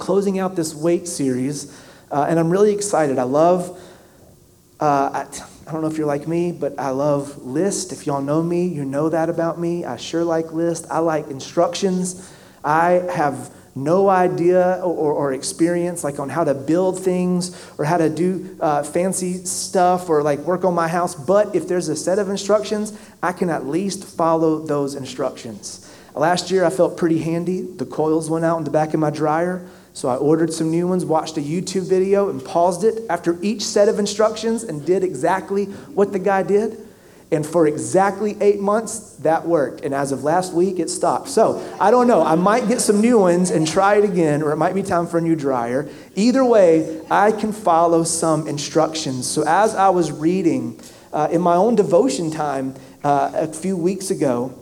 closing out this wait series, uh, and I'm really excited. I love, uh, I, I don't know if you're like me, but I love list. If y'all know me, you know that about me. I sure like list. I like instructions. I have no idea or, or, experience like on how to build things or how to do uh, fancy stuff or like work on my house but if there's a set of instructions i can at least follow those instructions last year i felt pretty handy the coils went out in the back of my dryer so i ordered some new ones watched a youtube video and paused it after each set of instructions and did exactly what the guy did and for exactly eight months, that worked. And as of last week, it stopped. So I don't know. I might get some new ones and try it again, or it might be time for a new dryer. Either way, I can follow some instructions. So as I was reading uh, in my own devotion time uh, a few weeks ago,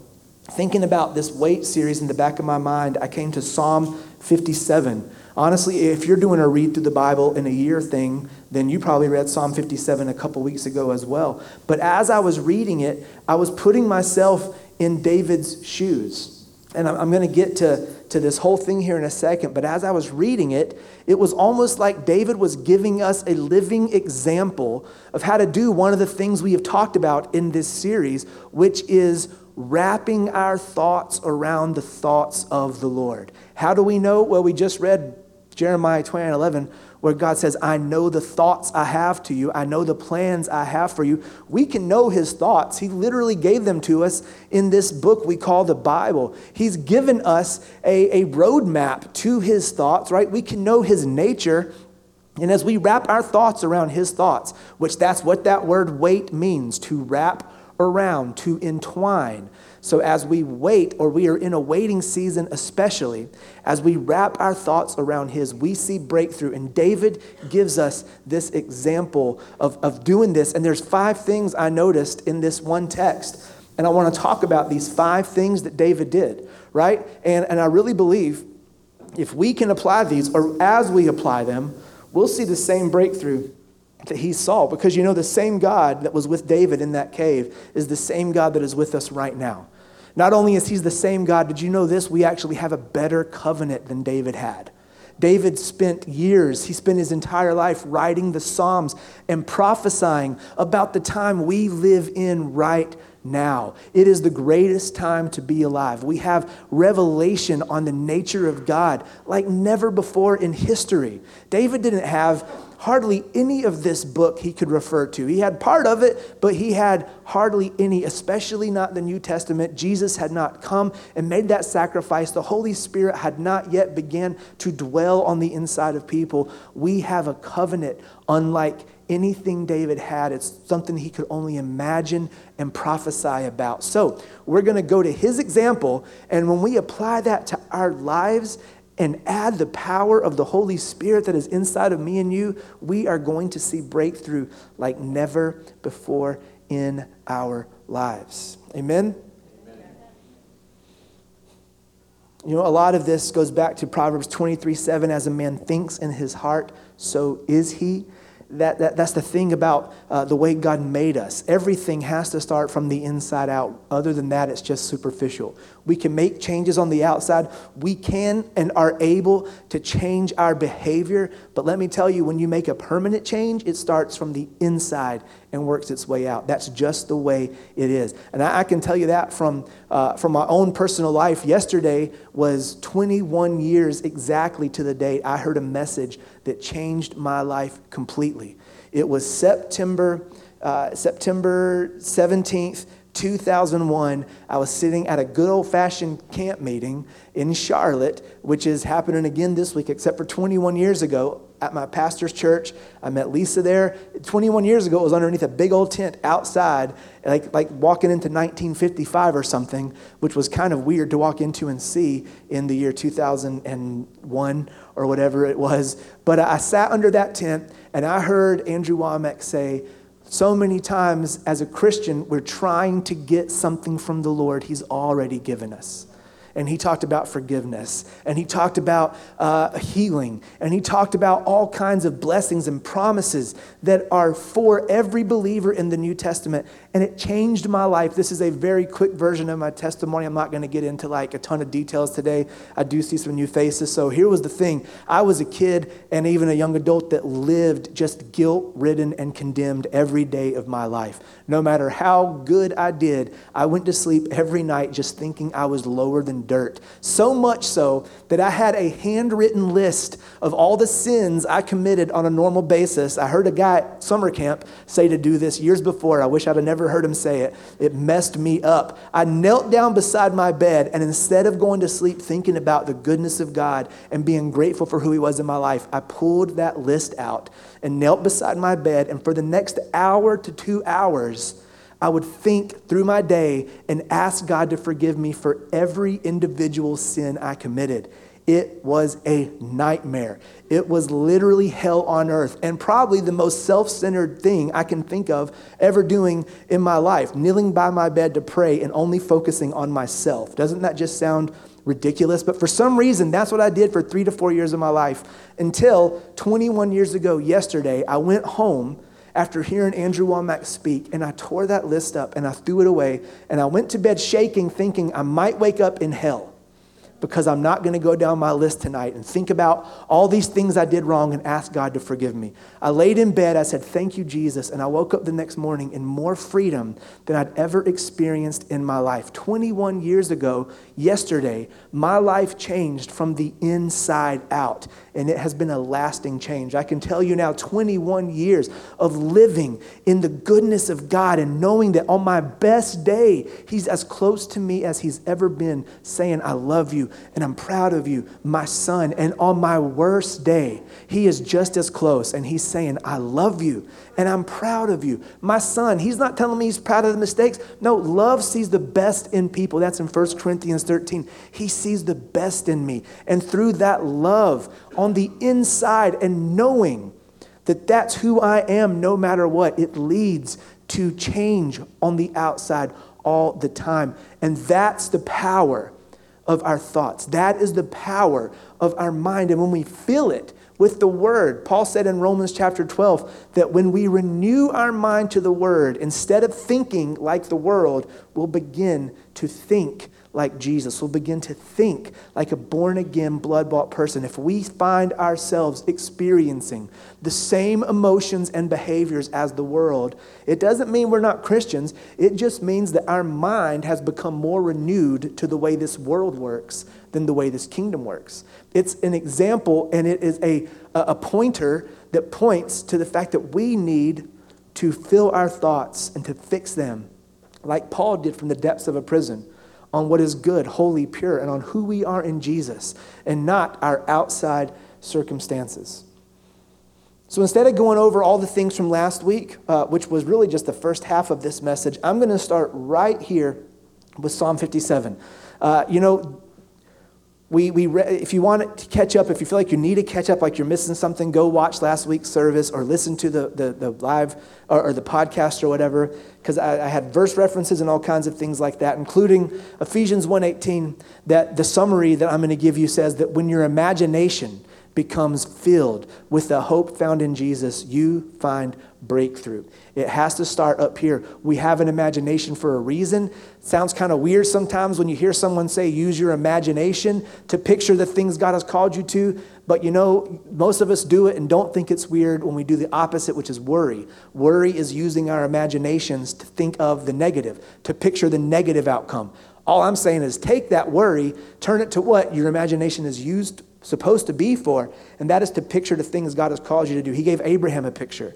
thinking about this wait series in the back of my mind, I came to Psalm 57. Honestly, if you're doing a read through the Bible in a year thing, then you probably read Psalm 57 a couple weeks ago as well. But as I was reading it, I was putting myself in David's shoes. And I'm going to get to, to this whole thing here in a second. But as I was reading it, it was almost like David was giving us a living example of how to do one of the things we have talked about in this series, which is wrapping our thoughts around the thoughts of the Lord. How do we know? Well, we just read Jeremiah 29 11, where God says, I know the thoughts I have to you, I know the plans I have for you. We can know his thoughts. He literally gave them to us in this book we call the Bible. He's given us a, a roadmap to his thoughts, right? We can know his nature. And as we wrap our thoughts around his thoughts, which that's what that word wait means to wrap around, to entwine. So, as we wait, or we are in a waiting season, especially, as we wrap our thoughts around His, we see breakthrough. And David gives us this example of, of doing this. And there's five things I noticed in this one text. And I want to talk about these five things that David did, right? And, and I really believe if we can apply these, or as we apply them, we'll see the same breakthrough that he saw. Because you know, the same God that was with David in that cave is the same God that is with us right now. Not only is he the same God, did you know this? We actually have a better covenant than David had. David spent years, he spent his entire life writing the Psalms and prophesying about the time we live in right now. It is the greatest time to be alive. We have revelation on the nature of God like never before in history. David didn't have hardly any of this book he could refer to. He had part of it, but he had hardly any, especially not the New Testament. Jesus had not come and made that sacrifice. The Holy Spirit had not yet began to dwell on the inside of people. We have a covenant unlike anything David had. It's something he could only imagine and prophesy about. So, we're going to go to his example, and when we apply that to our lives and add the power of the Holy Spirit that is inside of me and you, we are going to see breakthrough like never before in our lives. Amen? Amen? You know, a lot of this goes back to Proverbs 23 7 as a man thinks in his heart, so is he that, that, that's the thing about uh, the way God made us. Everything has to start from the inside out. Other than that, it's just superficial. We can make changes on the outside. We can and are able to change our behavior. But let me tell you, when you make a permanent change, it starts from the inside and works its way out. That's just the way it is. And I, I can tell you that from, uh, from my own personal life. Yesterday was 21 years exactly to the date I heard a message that changed my life completely. It was September, uh, September 17th, 2001, I was sitting at a good old fashioned camp meeting in Charlotte, which is happening again this week, except for 21 years ago at my pastor's church. I met Lisa there. 21 years ago, it was underneath a big old tent outside, like, like walking into 1955 or something, which was kind of weird to walk into and see in the year 2001 or whatever it was. But I sat under that tent and I heard Andrew Wommack say, so many times as a Christian, we're trying to get something from the Lord He's already given us. and he talked about forgiveness, and he talked about uh, healing, and he talked about all kinds of blessings and promises that are for every believer in the New Testament. And it changed my life. This is a very quick version of my testimony. I'm not going to get into like a ton of details today. I do see some new faces. So here was the thing I was a kid and even a young adult that lived just guilt ridden and condemned every day of my life. No matter how good I did, I went to sleep every night just thinking I was lower than dirt. So much so that I had a handwritten list of all the sins I committed on a normal basis. I heard a guy at summer camp say to do this years before. I wish I'd have never heard him say it. It messed me up. I knelt down beside my bed, and instead of going to sleep thinking about the goodness of God and being grateful for who He was in my life, I pulled that list out and knelt beside my bed. And for the next hour to two hours, I would think through my day and ask God to forgive me for every individual sin I committed. It was a nightmare. It was literally hell on earth, and probably the most self centered thing I can think of ever doing in my life kneeling by my bed to pray and only focusing on myself. Doesn't that just sound ridiculous? But for some reason, that's what I did for three to four years of my life until 21 years ago, yesterday, I went home after hearing Andrew Wommack speak, and I tore that list up and I threw it away, and I went to bed shaking, thinking I might wake up in hell because I'm not going to go down my list tonight and think about all these things I did wrong and ask God to forgive me. I laid in bed, I said, Thank you, Jesus. And I woke up the next morning in more freedom than I'd ever experienced in my life. 21 years ago, yesterday, my life changed from the inside out and it has been a lasting change. I can tell you now, 21 years of living in the goodness of God and knowing that on my best day, He's as close to me as He's ever been, saying, I love you and I'm proud of you, my son. And on my worst day, He is just as close and He's saying, I love you and I'm proud of you. My son, He's not telling me He's proud of the mistakes. No, love sees the best in people. That's in 1 Corinthians 13. He sees the best in me. And through that love, on the inside and knowing that that's who I am no matter what, it leads to change on the outside all the time. And that's the power of our thoughts. That is the power of our mind. And when we fill it with the word, Paul said in Romans chapter 12 that when we renew our mind to the word, instead of thinking like the world, we'll begin to think like Jesus. We'll begin to think like a born again, blood bought person. If we find ourselves experiencing the same emotions and behaviors as the world, it doesn't mean we're not Christians. It just means that our mind has become more renewed to the way this world works than the way this kingdom works. It's an example and it is a, a pointer that points to the fact that we need to fill our thoughts and to fix them like Paul did from the depths of a prison on what is good, holy, pure, and on who we are in Jesus and not our outside circumstances. So instead of going over all the things from last week, uh, which was really just the first half of this message, I'm going to start right here with Psalm 57. Uh, you know, we, we re- if you want to catch up, if you feel like you need to catch up, like you're missing something, go watch last week's service or listen to the, the, the live or, or, the podcast or whatever, because I, I, had verse references and all kinds of things like that, including Ephesians 1.18, that the summary that I'm going to give you says that when your imagination becomes filled with the hope found in Jesus, you find breakthrough. It has to start up here. We have an imagination for a reason. Sounds kind of weird sometimes when you hear someone say, use your imagination to picture the things God has called you to. But you know, most of us do it and don't think it's weird when we do the opposite, which is worry. Worry is using our imaginations to think of the negative, to picture the negative outcome. All I'm saying is take that worry, turn it to what your imagination is used supposed to be for, and that is to picture the things God has called you to do. He gave Abraham a picture.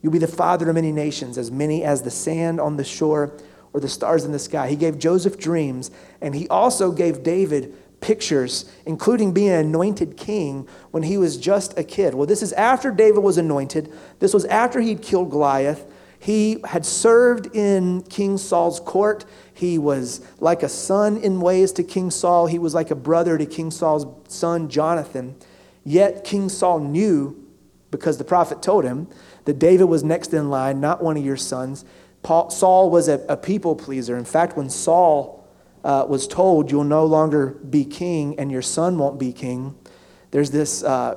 You'll be the father of many nations, as many as the sand on the shore or the stars in the sky. He gave Joseph dreams, and he also gave David pictures, including being an anointed king when he was just a kid. Well, this is after David was anointed. This was after he'd killed Goliath. He had served in King Saul's court. He was like a son in ways to King Saul. He was like a brother to King Saul's son, Jonathan. Yet King Saul knew, because the prophet told him, that David was next in line, not one of your sons. Paul, Saul was a, a, people pleaser. In fact, when Saul uh, was told, You'll no longer be king and your son won't be king, there's this uh,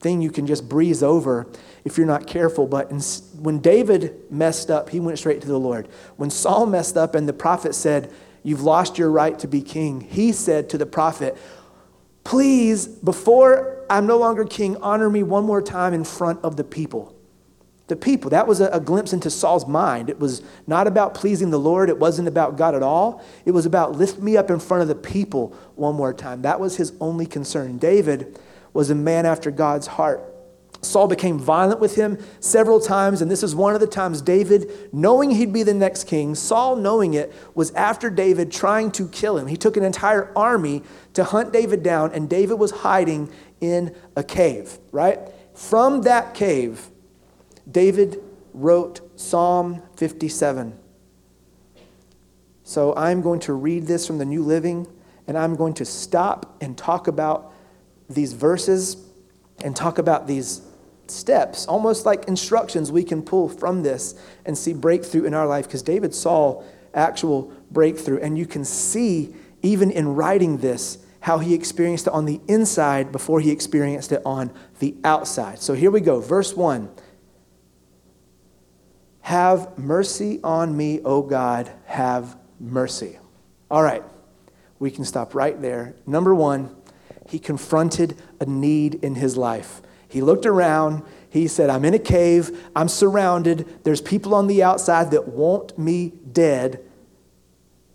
thing you can just breeze over if you're not careful. But in, when David messed up, he went straight to the Lord. When Saul messed up and the prophet said, You've lost your right to be king, he said to the prophet, Please, before I'm no longer king, honor me one more time in front of the people. The people. That was a, a, glimpse into Saul's mind. It was not about pleasing the Lord. It wasn't about God at all. It was about lift me up in front of the people one more time. That was his only concern. David was a man after God's heart. Saul became violent with him several times, and this is one of the times David, knowing he'd be the next king, Saul, knowing it, was after David trying to kill him. He took an entire army to hunt David down, and David was hiding in a cave, right? From that cave, David wrote Psalm 57. So I'm going to read this from the New Living, and I'm going to stop and talk about these verses and talk about these steps, almost like instructions we can pull from this and see breakthrough in our life because David saw actual breakthrough. And you can see, even in writing this, how he experienced it on the inside before he experienced it on the outside. So here we go. Verse 1 Have mercy on me, O God, have mercy. All right, we can stop right there. Number one, he confronted a need in his life. He looked around. He said, I'm in a cave. I'm surrounded. There's people on the outside that want me dead.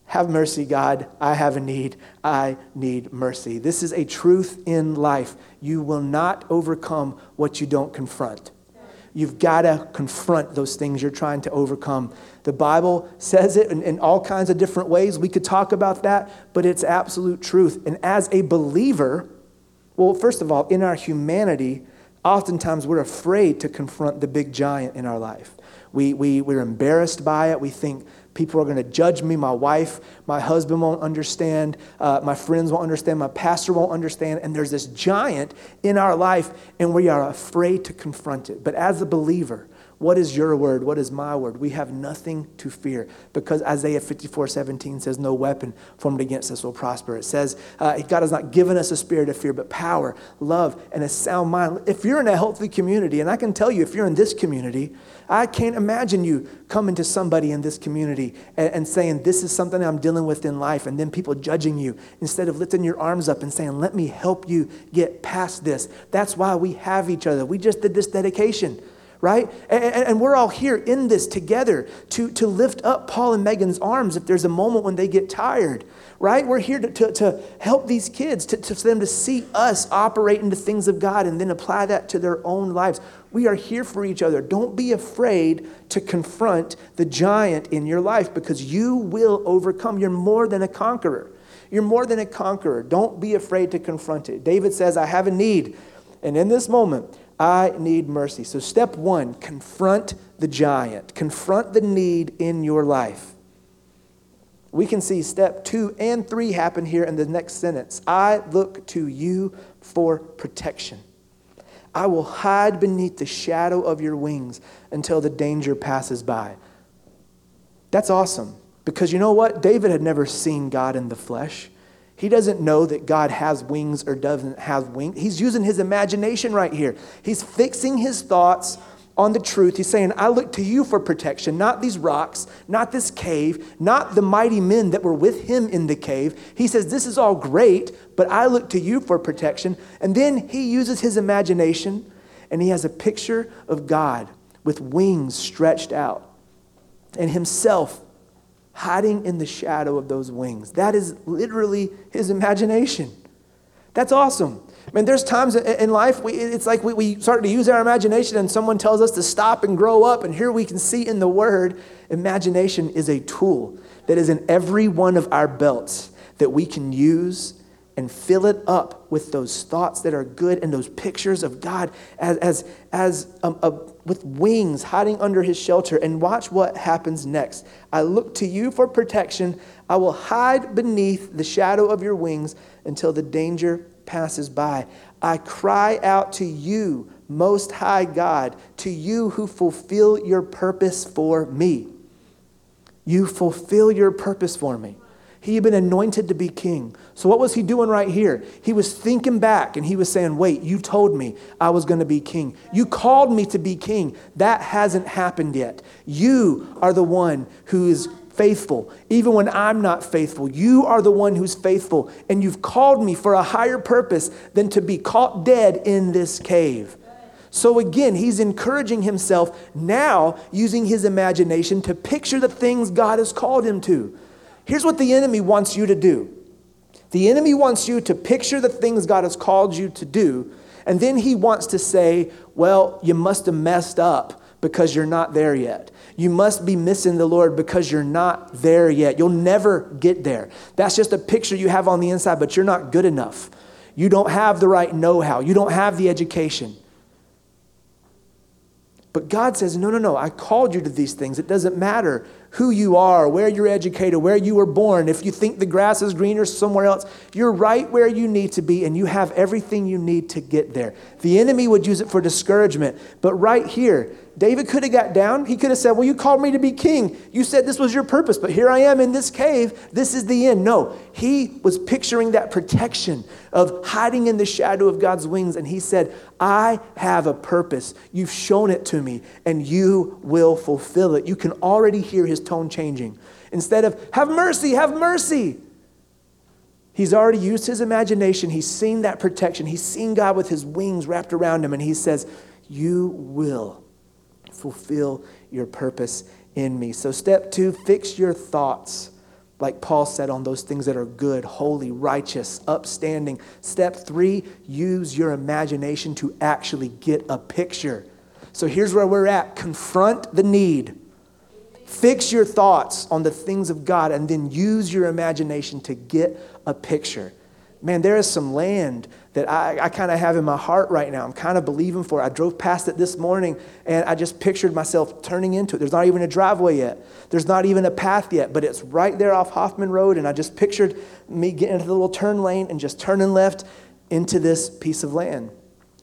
Have mercy, God. I have a need. I need mercy. This is a truth in life. You will not overcome what you don't confront. You've got to confront those things you're trying to overcome. The Bible says it in, in, all kinds of different ways. We could talk about that, but it's absolute truth. And as a believer, well, first of all, in our humanity, oftentimes we're afraid to confront the big giant in our life. We, we, we're embarrassed by it. We think people are going to judge me. My wife, my husband won't understand. Uh, my friends won't understand. My pastor won't understand. And there's this giant in our life, and we are afraid to confront it. But as a believer, what is your word? What is my word? We have nothing to fear because Isaiah 54 17 says, No weapon formed against us will prosper. It says, uh, God has not given us a spirit of fear, but power, love, and a sound mind. If you're in a healthy community, and I can tell you, if you're in this community, I can't imagine you coming to somebody in this community and, and saying, This is something I'm dealing with in life, and then people judging you instead of lifting your arms up and saying, Let me help you get past this. That's why we have each other. We just did this dedication right? And, and, we're all here in this together to, to lift up Paul and Megan's arms if there's a moment when they get tired, right? We're here to, to, to help these kids, to, to, for them to see us operate into things of God and then apply that to their own lives. We are here for each other. Don't be afraid to confront the giant in your life because you will overcome. You're more than a conqueror. You're more than a conqueror. Don't be afraid to confront it. David says, I have a need. And in this moment, I need mercy. So, step one confront the giant, confront the need in your life. We can see step two and three happen here in the next sentence. I look to you for protection. I will hide beneath the shadow of your wings until the danger passes by. That's awesome because you know what? David had never seen God in the flesh. He doesn't know that God has wings or doesn't have wings. He's using his imagination right here. He's fixing his thoughts on the truth. He's saying, I look to you for protection, not these rocks, not this cave, not the mighty men that were with him in the cave. He says, This is all great, but I look to you for protection. And then he uses his imagination and he has a picture of God with wings stretched out and himself hiding in the shadow of those wings. That is literally his imagination. That's awesome. I mean, there's times in life, we, it's like we, we start to use our imagination and someone tells us to stop and grow up. And here we can see in the word, imagination is a tool that is in every one of our belts that we can use and fill it up with those thoughts that are good and those pictures of God as, as, as um, a, with wings hiding under his shelter. And watch what happens next. I look to you for protection. I will hide beneath the shadow of your wings until the danger passes by. I cry out to you, Most High God, to you who fulfill your purpose for me. You fulfill your purpose for me. He had been anointed to be king. So, what was he doing right here? He was thinking back and he was saying, Wait, you told me I was going to be king. You called me to be king. That hasn't happened yet. You are the one who is faithful, even when I'm not faithful. You are the one who's faithful, and you've called me for a higher purpose than to be caught dead in this cave. So again, he's encouraging himself now using his imagination to picture the things God has called him to. Here's what the enemy wants you to do the enemy wants you to picture the things God has called you to do, and then he wants to say, Well, you must have messed up because you're not there yet. You must be missing the Lord because you're not there yet. You'll never get there. That's just a picture you have on the inside, but you're not good enough. You don't have the right know how, you don't have the education. But God says, No, no, no, I called you to these things. It doesn't matter who you are, where you're educated, where you were born. If you think the grass is greener somewhere else, you're right where you need to be and you have everything you need to get there. The enemy would use it for discouragement. But right here, David could have got down. He could have said, Well, you called me to be king. You said this was your purpose, but here I am in this cave. This is the end. No, he was picturing that protection of hiding in the shadow of God's wings. And he said, I have a purpose. You've shown it to me, and you will fulfill it. You can already hear his tone changing. Instead of, Have mercy, have mercy. He's already used his imagination. He's seen that protection. He's seen God with his wings wrapped around him, and he says, You will fulfill your purpose in me. So, step two, fix your thoughts, like Paul said, on those things that are good, holy, righteous, upstanding. Step three, use your imagination to actually get a picture. So, here's where we're at confront the need. Fix your thoughts on the things of God and then use your imagination to get a picture. Man, there is some land that I, I kind of have in my heart right now. I'm kind of believing for. I drove past it this morning and I just pictured myself turning into it. There's not even a driveway yet, there's not even a path yet, but it's right there off Hoffman Road. And I just pictured me getting into the little turn lane and just turning left into this piece of land.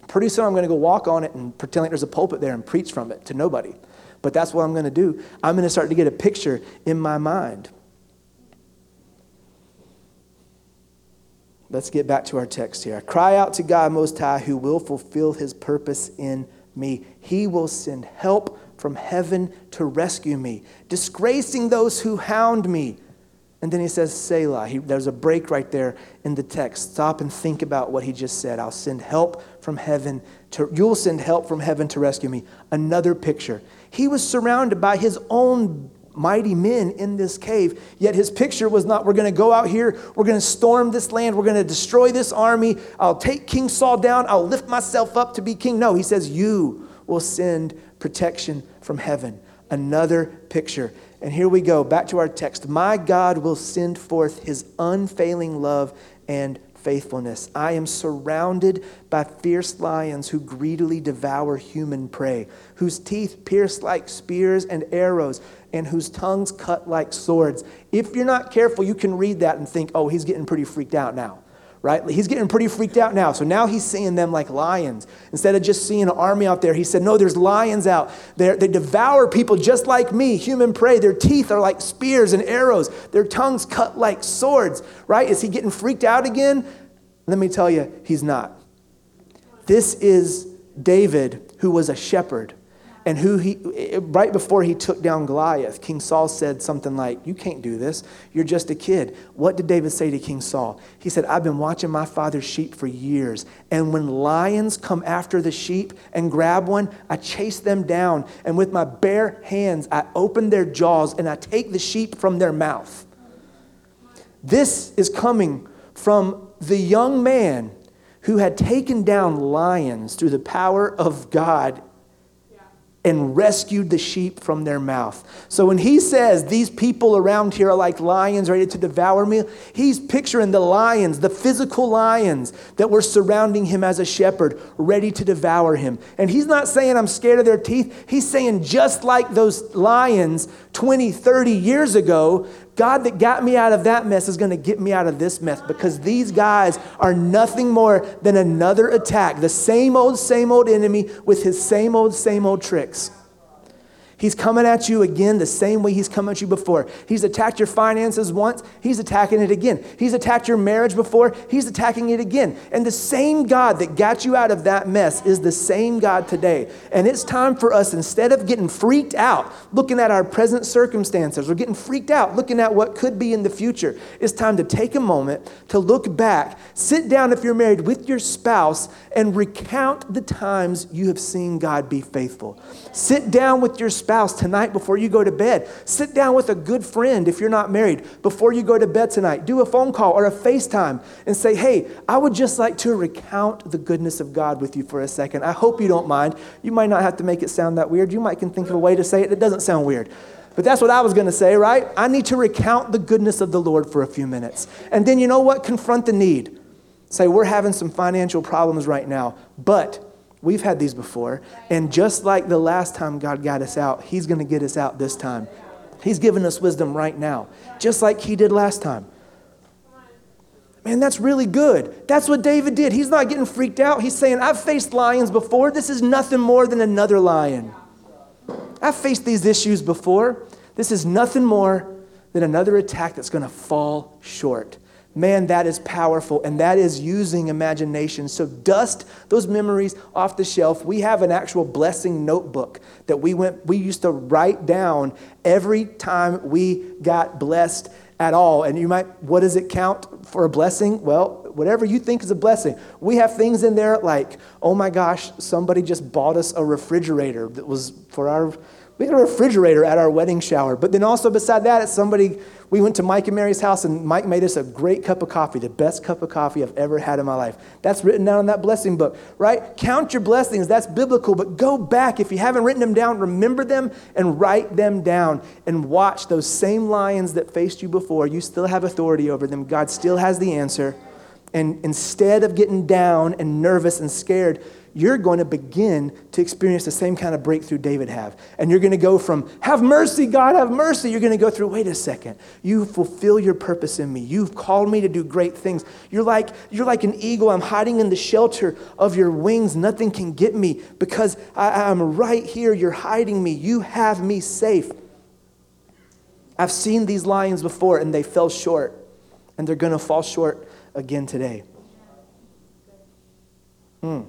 Pretty soon I'm going to go walk on it and pretend like there's a pulpit there and preach from it to nobody. But that's what I'm going to do. I'm going to start to get a picture in my mind. Let's get back to our text here. I cry out to God Most High, who will fulfill his purpose in me. He will send help from heaven to rescue me, disgracing those who hound me. And then he says, Selah. He, there's a break right there in the text. Stop and think about what he just said. I'll send help from heaven to, you'll send help from heaven to rescue me. Another picture. He was surrounded by his own mighty men in this cave. Yet his picture was not, we're going to go out here, we're going to storm this land, we're going to destroy this army, I'll take King Saul down, I'll lift myself up to be king. No, he says, You will send protection from heaven. Another picture. And here we go, back to our text. My God will send forth his unfailing love and faithfulness. I am surrounded by fierce lions who greedily devour human prey, whose teeth pierce like spears and arrows, and whose tongues cut like swords. If you're not careful, you can read that and think, oh, he's getting pretty freaked out now. Right? He's getting pretty freaked out now. So now he's seeing them like lions. Instead of just seeing an army out there, he said, No, there's lions out. They're, they devour people just like me, human prey. Their teeth are like spears and arrows, their tongues cut like swords. Right? Is he getting freaked out again? Let me tell you, he's not. This is David, who was a shepherd and who he right before he took down Goliath, King Saul said something like, "You can't do this. You're just a kid." What did David say to King Saul? He said, "I've been watching my father's sheep for years, and when lions come after the sheep and grab one, I chase them down, and with my bare hands I open their jaws and I take the sheep from their mouth." This is coming from the young man who had taken down lions through the power of God and rescued the sheep from their mouth. So when he says these people around here are like lions ready to devour me, he's picturing the lions, the physical lions that were surrounding him as a shepherd, ready to devour him. And he's not saying I'm scared of their teeth. He's saying just like those lions 20, 30 years ago, God that got me out of that mess is going to get me out of this mess because these guys are nothing more than another attack. The same old, same old enemy with his same old, same old tricks. He's coming at you again the same way he's come at you before. He's attacked your finances once, he's attacking it again. He's attacked your marriage before, he's attacking it again. And the same God that got you out of that mess is the same God today. And it's time for us, instead of getting freaked out looking at our present circumstances or getting freaked out looking at what could be in the future, it's time to take a moment to look back, sit down if you're married with your spouse, and recount the times you have seen God be faithful. Sit down with your spouse tonight before you go to bed. Sit down with a good friend if you're not married before you go to bed tonight. Do a phone call or a FaceTime and say, hey, I would just like to recount the goodness of God with you for a second. I hope you don't mind. You might not have to make it sound that weird. You might can think of a way to say it that doesn't sound weird. But that's what I was going to say, right? I need to recount the goodness of the Lord for a few minutes. And then you know what? Confront the need. Say, we're having some financial problems right now, but We've had these before. And just like the last time God got us out, He's going to get us out this time. He's giving us wisdom right now, just like He did last time. Man, that's really good. That's what David did. He's not getting freaked out. He's saying, I've faced lions before. This is nothing more than another lion. I've faced these issues before. This is nothing more than another attack that's going to fall short. Man, that is powerful, and that is using imagination. So, dust those memories off the shelf. We have an actual blessing notebook that we went, we used to write down every time we got blessed at all. And you might, what does it count for a blessing? Well, whatever you think is a blessing. We have things in there like, oh my gosh, somebody just bought us a refrigerator that was for our we had a refrigerator at our wedding shower. But then also beside that, it's somebody, we went to Mike and Mary's house and Mike made us a great cup of coffee, the best cup of coffee I've ever had in my life. That's written down in that blessing book, right? Count your blessings. That's biblical. But go back. If you haven't written them down, remember them and write them down and watch those same lions that faced you before. You still have authority over them. God still has the answer. And instead of getting down and nervous and scared, you're going to begin to experience the same kind of breakthrough David had. And you're going to go from, have mercy, God, have mercy. You're going to go through, wait a second. You fulfill your purpose in me. You've called me to do great things. You're like, you're like an eagle. I'm hiding in the shelter of your wings. Nothing can get me because I, I'm right here. You're hiding me. You have me safe. I've seen these lions before and they fell short, and they're going to fall short again today. Hmm.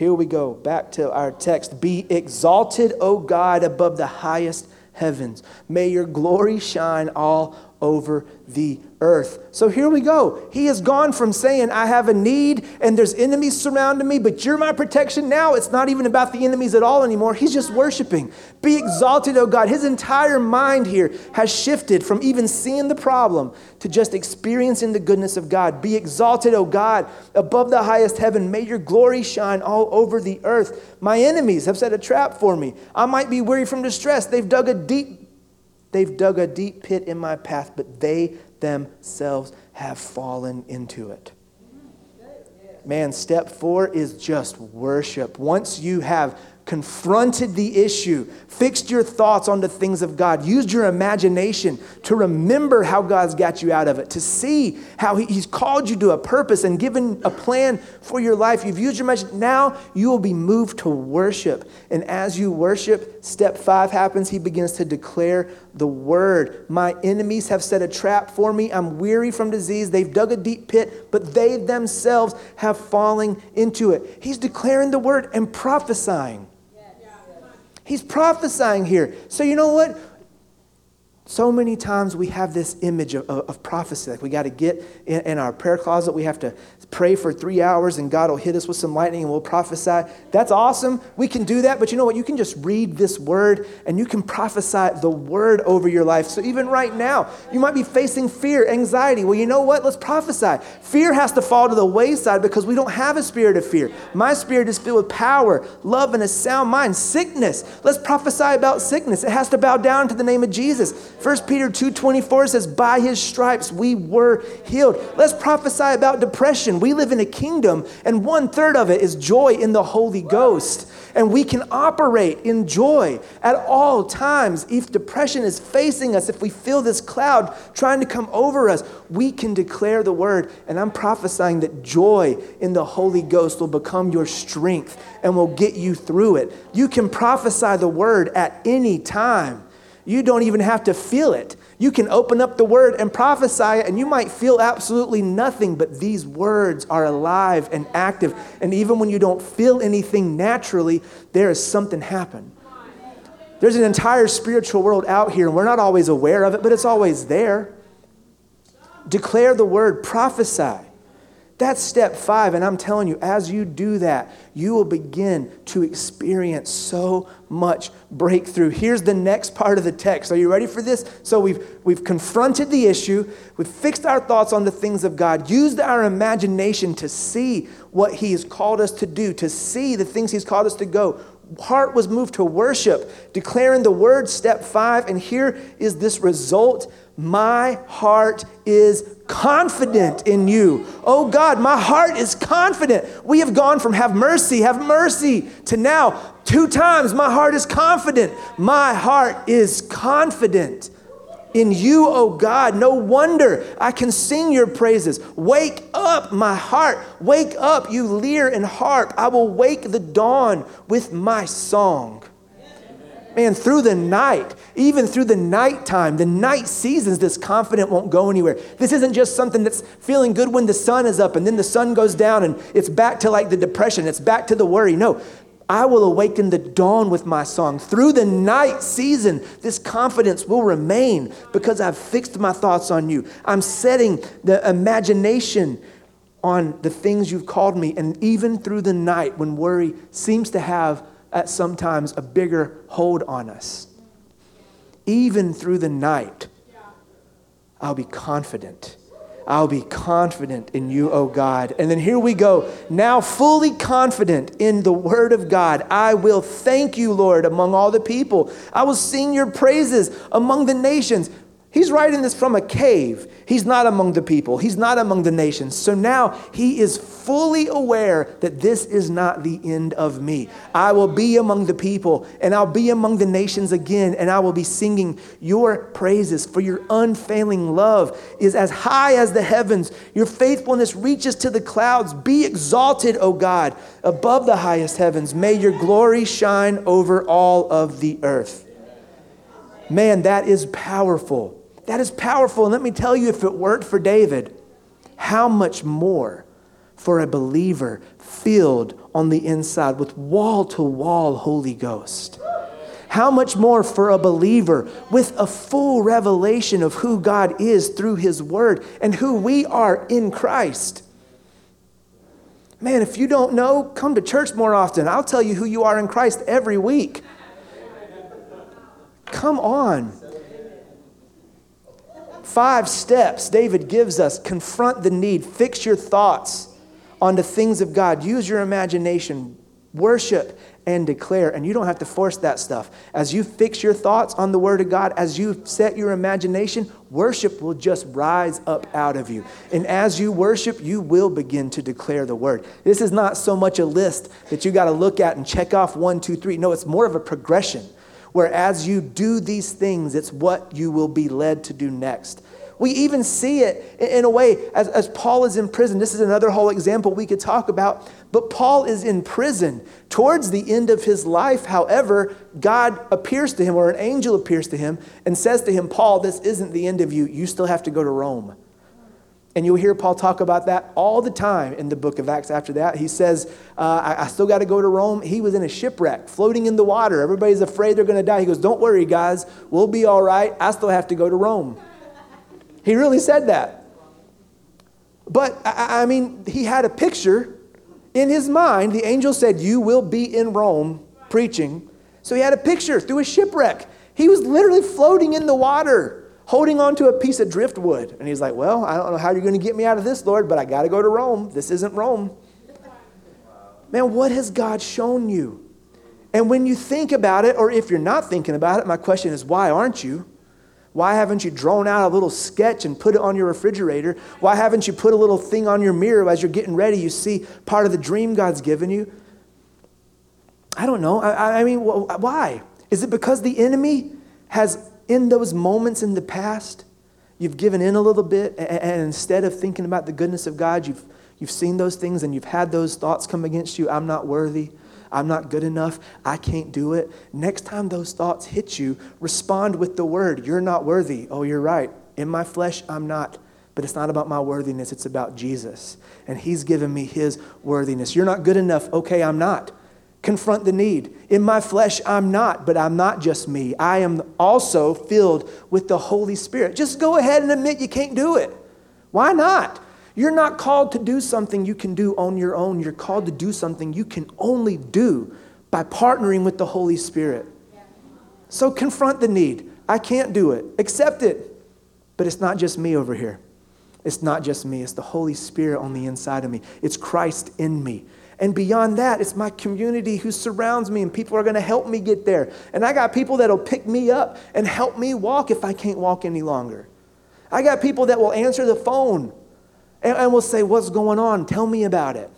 Here we go, back to our text. Be exalted, O God, above the highest heavens. May your glory shine all over the earth. So here we go. He has gone from saying, I have a need and there's enemies surrounding me, but you're my protection. Now it's not even about the enemies at all anymore. He's just worshiping. Be exalted, oh God. His entire mind here has shifted from even seeing the problem to just experiencing the goodness of God. Be exalted, oh God, above the highest heaven. May your glory shine all over the earth. My enemies have set a trap for me. I might be weary from distress. They've dug a deep They've dug a deep pit in my path, but they themselves have fallen into it. Man, step four is just worship. Once you have confronted the issue, fixed your thoughts on the things of God, used your imagination to remember how God's got you out of it, to see how He's called you to a purpose and given a plan for your life. You've used your imagination. Now you will be moved to worship. And as you worship, step five happens. He begins to declare the word. My enemies have set a trap for me. I'm weary from disease. They've dug a deep pit, but they themselves have fallen into it. He's declaring the word and prophesying. He's prophesying here. So, you know what? So many times we have this image of, of, of prophecy. Like we got to get in, in, our prayer closet. We have to pray for three hours and God will hit us with some lightning and we'll prophesy. That's awesome. We can do that. But you know what? You can just read this word and you can prophesy the word over your life. So even right now, you might be facing fear, anxiety. Well, you know what? Let's prophesy. Fear has to fall to the wayside because we don't have a spirit of fear. My spirit is filled with power, love, and a sound mind. Sickness. Let's prophesy about sickness. It has to bow down to the name of Jesus. 1 1 Peter 2:24 says, "By his stripes we were healed." Let's prophesy about depression. We live in a kingdom, and one third of it is joy in the Holy Ghost. And we can operate in joy at all times. If depression is facing us, if we feel this cloud trying to come over us, we can declare the word. And I'm prophesying that joy in the Holy Ghost will become your strength and will get you through it. You can prophesy the word at any time. You don't even have to feel it. You can open up the word and prophesy it, and you might feel absolutely nothing, but these words are alive and active. And even when you don't feel anything naturally, there is something happen. There's an entire spiritual world out here, and we're not always aware of it, but it's always there. Declare the word, prophesy. That's step five. And I'm telling you, as you do that, you will begin to experience so much breakthrough. Here's the next part of the text. Are you ready for this? So we've, we've confronted the issue, we've fixed our thoughts on the things of God, used our imagination to see what He has called us to do, to see the things He's called us to go. Heart was moved to worship, declaring the word, step five. And here is this result my heart is confident in you. Oh God, my heart is confident. We have gone from have mercy, have mercy to now two times my heart is confident. My heart is confident in you, oh God. No wonder I can sing your praises. Wake up, my heart. Wake up, you lyre and harp. I will wake the dawn with my song. Man, through the night, even through the nighttime, the night seasons, this confident won't go anywhere. This isn't just something that's feeling good when the sun is up and then the sun goes down and it's back to like the depression, it's back to the worry. No, I will awaken the dawn with my song. Through the night season, this confidence will remain because I've fixed my thoughts on you. I'm setting the imagination on the things you've called me. And even through the night, when worry seems to have at sometimes a bigger hold on us. Even through the night, I'll be confident. I'll be confident in you, O God. And then here we go. Now, fully confident in the word of God, I will thank you, Lord, among all the people. I will sing your praises among the nations. He's writing this from a cave. He's not among the people, he's not among the nations. So now he is fully aware that this is not the end of me. I will be among the people and I'll be among the nations again, and I will be singing your praises. For your unfailing love is as high as the heavens, your faithfulness reaches to the clouds. Be exalted, O God, above the highest heavens. May your glory shine over all of the earth. Man, that is powerful. That is powerful. And let me tell you, if it worked for David, how much more for a believer filled on the inside with wall to wall Holy Ghost? How much more for a believer with a full revelation of who God is through His Word and who we are in Christ? Man, if you don't know, come to church more often. I'll tell you who you are in Christ every week. Come on. Five steps David gives us confront the need, fix your thoughts on the things of God, use your imagination, worship, and declare. And you don't have to force that stuff. As you fix your thoughts on the Word of God, as you set your imagination, worship will just rise up out of you. And as you worship, you will begin to declare the Word. This is not so much a list that you got to look at and check off one, two, three. No, it's more of a progression where as you do these things, it's what you will be led to do next. We even see it in a way as, as Paul is in prison. This is another whole example we could talk about. But Paul is in prison. Towards the end of his life, however, God appears to him, or an angel appears to him, and says to him, Paul, this isn't the end of you. You still have to go to Rome. And you'll hear Paul talk about that all the time in the book of Acts after that. He says, uh, I, I, still got to go to Rome. He was in a shipwreck, floating in the water. Everybody's afraid they're going to die. He goes, Don't worry, guys. We'll be all right. I still have to go to Rome. He really said that. But, I, I mean, he had a picture in his mind. The angel said, You will be in Rome preaching. So he had a picture through a shipwreck. He was literally floating in the water holding on to a piece of driftwood. And he's like, Well, I don't know how you're going to get me out of this, Lord, but I got to go to Rome. This isn't Rome. Man, what has God shown you? And when you think about it, or if you're not thinking about it, my question is, why aren't you? Why haven't you drawn out a little sketch and put it on your refrigerator? Why haven't you put a little thing on your mirror as you're getting ready? You see part of the dream God's given you. I don't know. I, I mean, why? Is it because the enemy has, in those moments in the past, you've given in a little bit, and instead of thinking about the goodness of God, you've, you've seen those things and you've had those thoughts come against you I'm not worthy. I'm not good enough. I can't do it. Next time those thoughts hit you, respond with the word You're not worthy. Oh, you're right. In my flesh, I'm not. But it's not about my worthiness, it's about Jesus. And He's given me His worthiness. You're not good enough. Okay, I'm not. Confront the need. In my flesh, I'm not, but I'm not just me. I am also filled with the Holy Spirit. Just go ahead and admit you can't do it. Why not? You're not called to do something you can do on your own. You're called to do something you can only do by partnering with the Holy Spirit. So confront the need. I can't do it. Accept it. But it's not just me over here. It's not just me. It's the Holy Spirit on the inside of me. It's Christ in me. And beyond that, it's my community who surrounds me, and people are going to help me get there. And I got people that'll pick me up and help me walk if I can't walk any longer. I got people that will answer the phone and, and will say, What's going on? Tell me about it.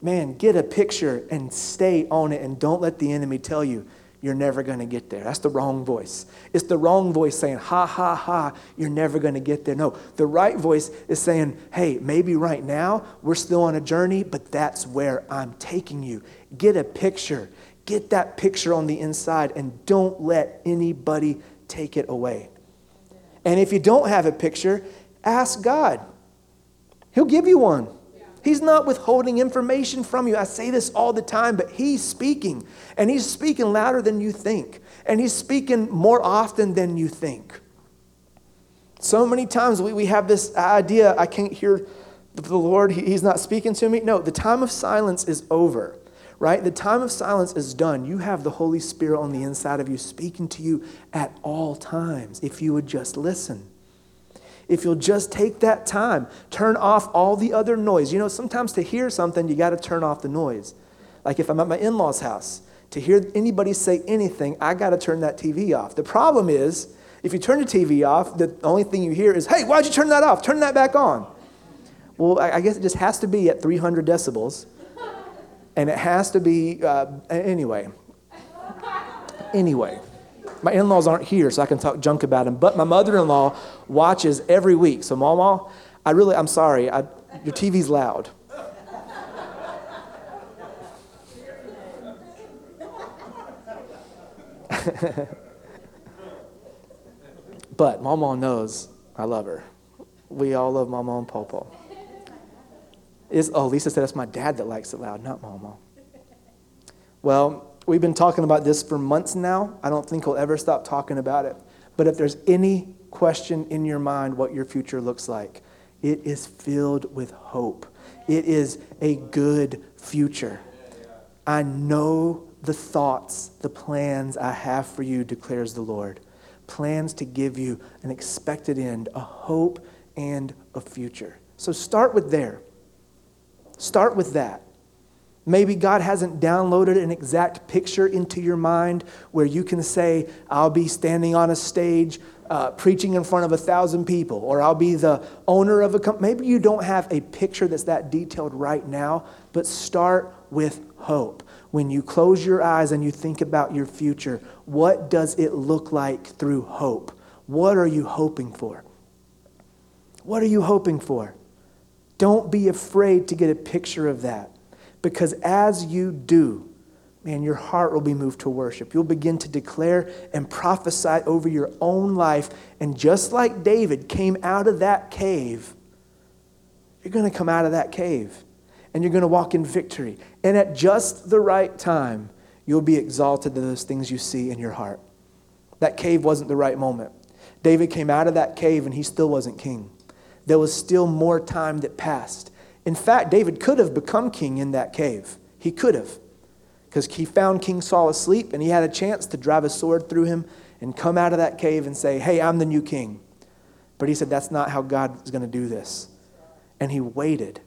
Man, get a picture and stay on it, and don't let the enemy tell you you're never going to get there. That's the wrong voice. It's the wrong voice saying, ha, ha, ha, you're never going to get there. No, the right voice is saying, hey, maybe right now we're still on a journey, but that's where I'm taking you. Get a picture. Get that picture on the inside and don't let anybody take it away. And if you don't have a picture, ask God. He'll give you one. He's not withholding information from you. I say this all the time, but He's speaking. And He's speaking louder than you think. And He's speaking more often than you think. So many times we, we have this idea I can't hear the Lord, he, He's not speaking to me. No, the time of silence is over, right? The time of silence is done. You have the Holy Spirit on the inside of you speaking to you at all times if you would just listen if you'll just take that time, turn off all the other noise. You know, sometimes to hear something, you got to turn off the noise. Like if I'm at my in law's house, to hear anybody say anything, I got to turn that TV off. The problem is, if you turn the TV off, the only thing you hear is, hey, why'd you turn that off? Turn that back on. Well, I guess it just has to be at 300 decibels. And it has to be, uh, anyway. Anyway. My in laws aren't here, so I can talk junk about them. But my mother in law watches every week. So, Mama, I really, I'm sorry, I, your TV's loud. but Mama knows I love her. We all love Mama and Popo. Is, oh, Lisa said it's my dad that likes it loud, not Mama. Well, We've been talking about this for months now. I don't think we'll ever stop talking about it. But if there's any question in your mind what your future looks like, it is filled with hope. It is a good future. I know the thoughts, the plans I have for you, declares the Lord. Plans to give you an expected end, a hope, and a future. So start with there. Start with that. Maybe God hasn't downloaded an exact picture into your mind where you can say, I'll be standing on a stage uh, preaching in front of a thousand people, or I'll be the owner of a company. Maybe you don't have a picture that's that detailed right now, but start with hope. When you close your eyes and you think about your future, what does it look like through hope? What are you hoping for? What are you hoping for? Don't be afraid to get a picture of that. Because as you do, man, your heart will be moved to worship. You'll begin to declare and prophesy over your own life. And just like David came out of that cave, you're going to come out of that cave and you're going to walk in victory. And at just the right time, you'll be exalted to those things you see in your heart. That cave wasn't the right moment. David came out of that cave and he still wasn't king. There was still more time that passed. In fact, David could have become king in that cave. He could have. Because he found King Saul asleep and he had a chance to drive a sword through him and come out of that cave and say, Hey, I'm the new king. But he said, That's not how God is going to do this. And he waited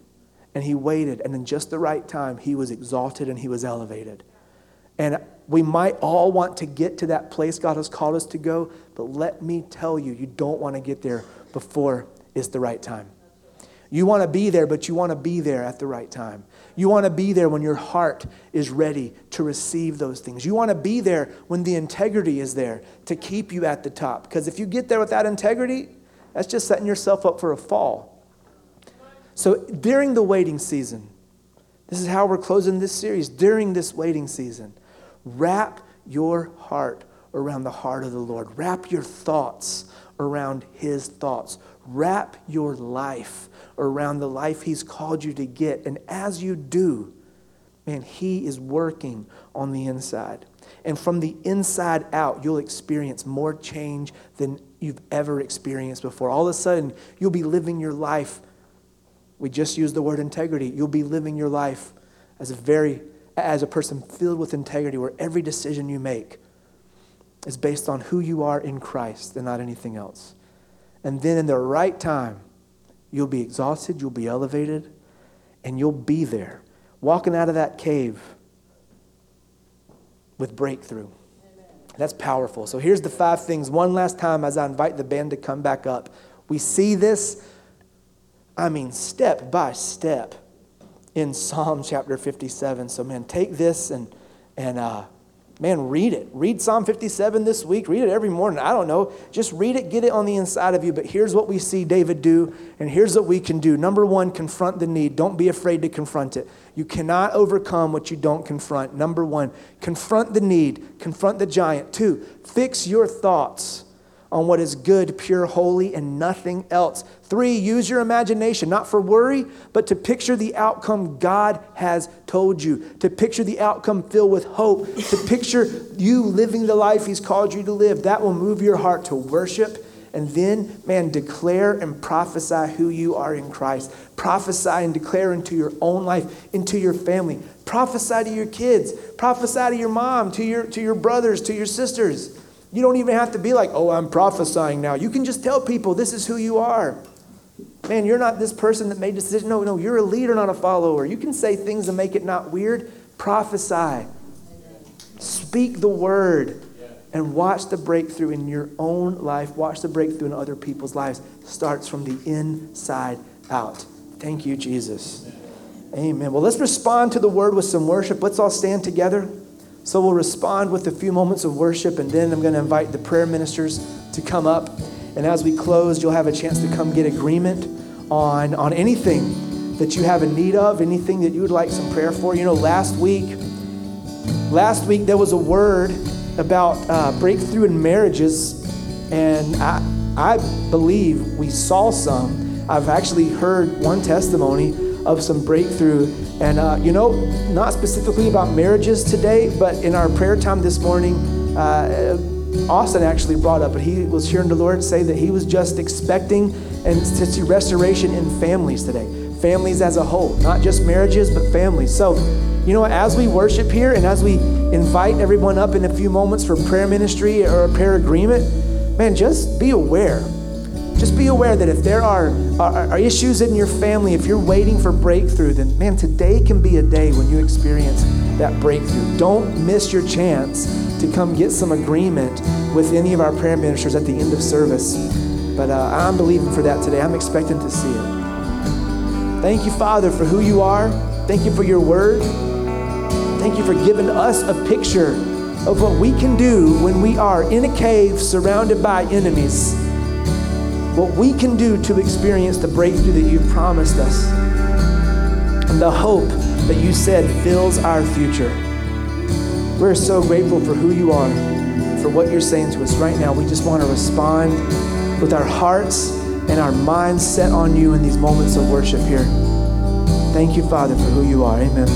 and he waited. And in just the right time, he was exalted and he was elevated. And we might all want to get to that place God has called us to go, but let me tell you, you don't want to get there before it's the right time. You want to be there, but you want to be there at the right time. You want to be there when your heart is ready to receive those things. You want to be there when the integrity is there to keep you at the top. Because if you get there without integrity, that's just setting yourself up for a fall. So during the waiting season, this is how we're closing this series. During this waiting season, wrap your heart around the heart of the Lord. Wrap your thoughts around His thoughts. Wrap your life around the life He's called you to get. And as you do, man, He is working on the inside. And from the inside out, you'll experience more change than you've ever experienced before. All of a sudden, you'll be living your life. We just used the word integrity. You'll be living your life as a very as a person filled with integrity where every decision you make is based on who you are in Christ and not anything else. And then in the right time, you'll be exhausted, you'll be elevated, and you'll be there, walking out of that cave with breakthrough. That's powerful. So here's the five things. One last time as I invite the band to come back up. We see this, I mean, step by step in Psalm chapter 57. So, man, take this and, and uh, man, read it. Read Psalm 57 this week. Read it every morning. I don't know. Just read it, get it on the inside of you. But here's what we see David do, and here's what we can do. Number one, confront the need. Don't be afraid to confront it. You cannot overcome what you don't confront. Number one, confront the need, confront the giant. Two, fix your thoughts on what is good, pure, holy, and nothing else. Three, use your imagination, not for worry, but to picture the outcome God has told you, to picture the outcome filled with hope, to picture you living the life He's called you to live. That will move your heart to worship. And then, man, declare and prophesy who you are in Christ. Prophesy and declare into your own life, into your family. Prophesy to your kids. Prophesy to your mom, to your, to your brothers, to your sisters. You don't even have to be like, oh, I'm prophesying now. You can just tell people this is who you are. Man, you're not this person that made decisions. No, no, you're a leader, not a follower. You can say things and make it not weird. Prophesy. Speak the word and watch the breakthrough in your own life. Watch the breakthrough in other people's lives. Starts from the inside out. Thank you, Jesus. Amen. Well, let's respond to the word with some worship. Let's all stand together. So we'll respond with a few moments of worship, and then I'm going to invite the prayer ministers to come up. And as we close, you'll have a chance to come get agreement on, on anything that you have a need of, anything that you would like some prayer for. You know, last week, last week there was a word about uh, breakthrough in marriages, and I, I believe we saw some. I've actually heard one testimony of some breakthrough. And, uh, you know, not specifically about marriages today, but in our prayer time this morning, uh, Austin actually brought up, but he was hearing the Lord say that he was just expecting and to see restoration in families today. Families as a whole, not just marriages, but families. So, you know, as we worship here and as we invite everyone up in a few moments for prayer ministry or a prayer agreement, man, just be aware just be aware that if there are, are, are, issues in your family, if you're waiting for breakthrough, then man, today can be a day when you experience that breakthrough. Don't miss your chance to come get some agreement with any of our prayer ministers at the end of service. But uh, I'm believing for that today. I'm expecting to see it. Thank you, Father, for who you are. Thank you for your word. Thank you for giving us a picture of what we can do when we are in a cave surrounded by enemies what we can do to experience the breakthrough that you've promised us and the hope that you said fills our future. We're so grateful for who you are, for what you're saying to us right now. We just want to respond with our hearts and our minds set on you in these moments of worship here. Thank you, Father, for who you are. Amen.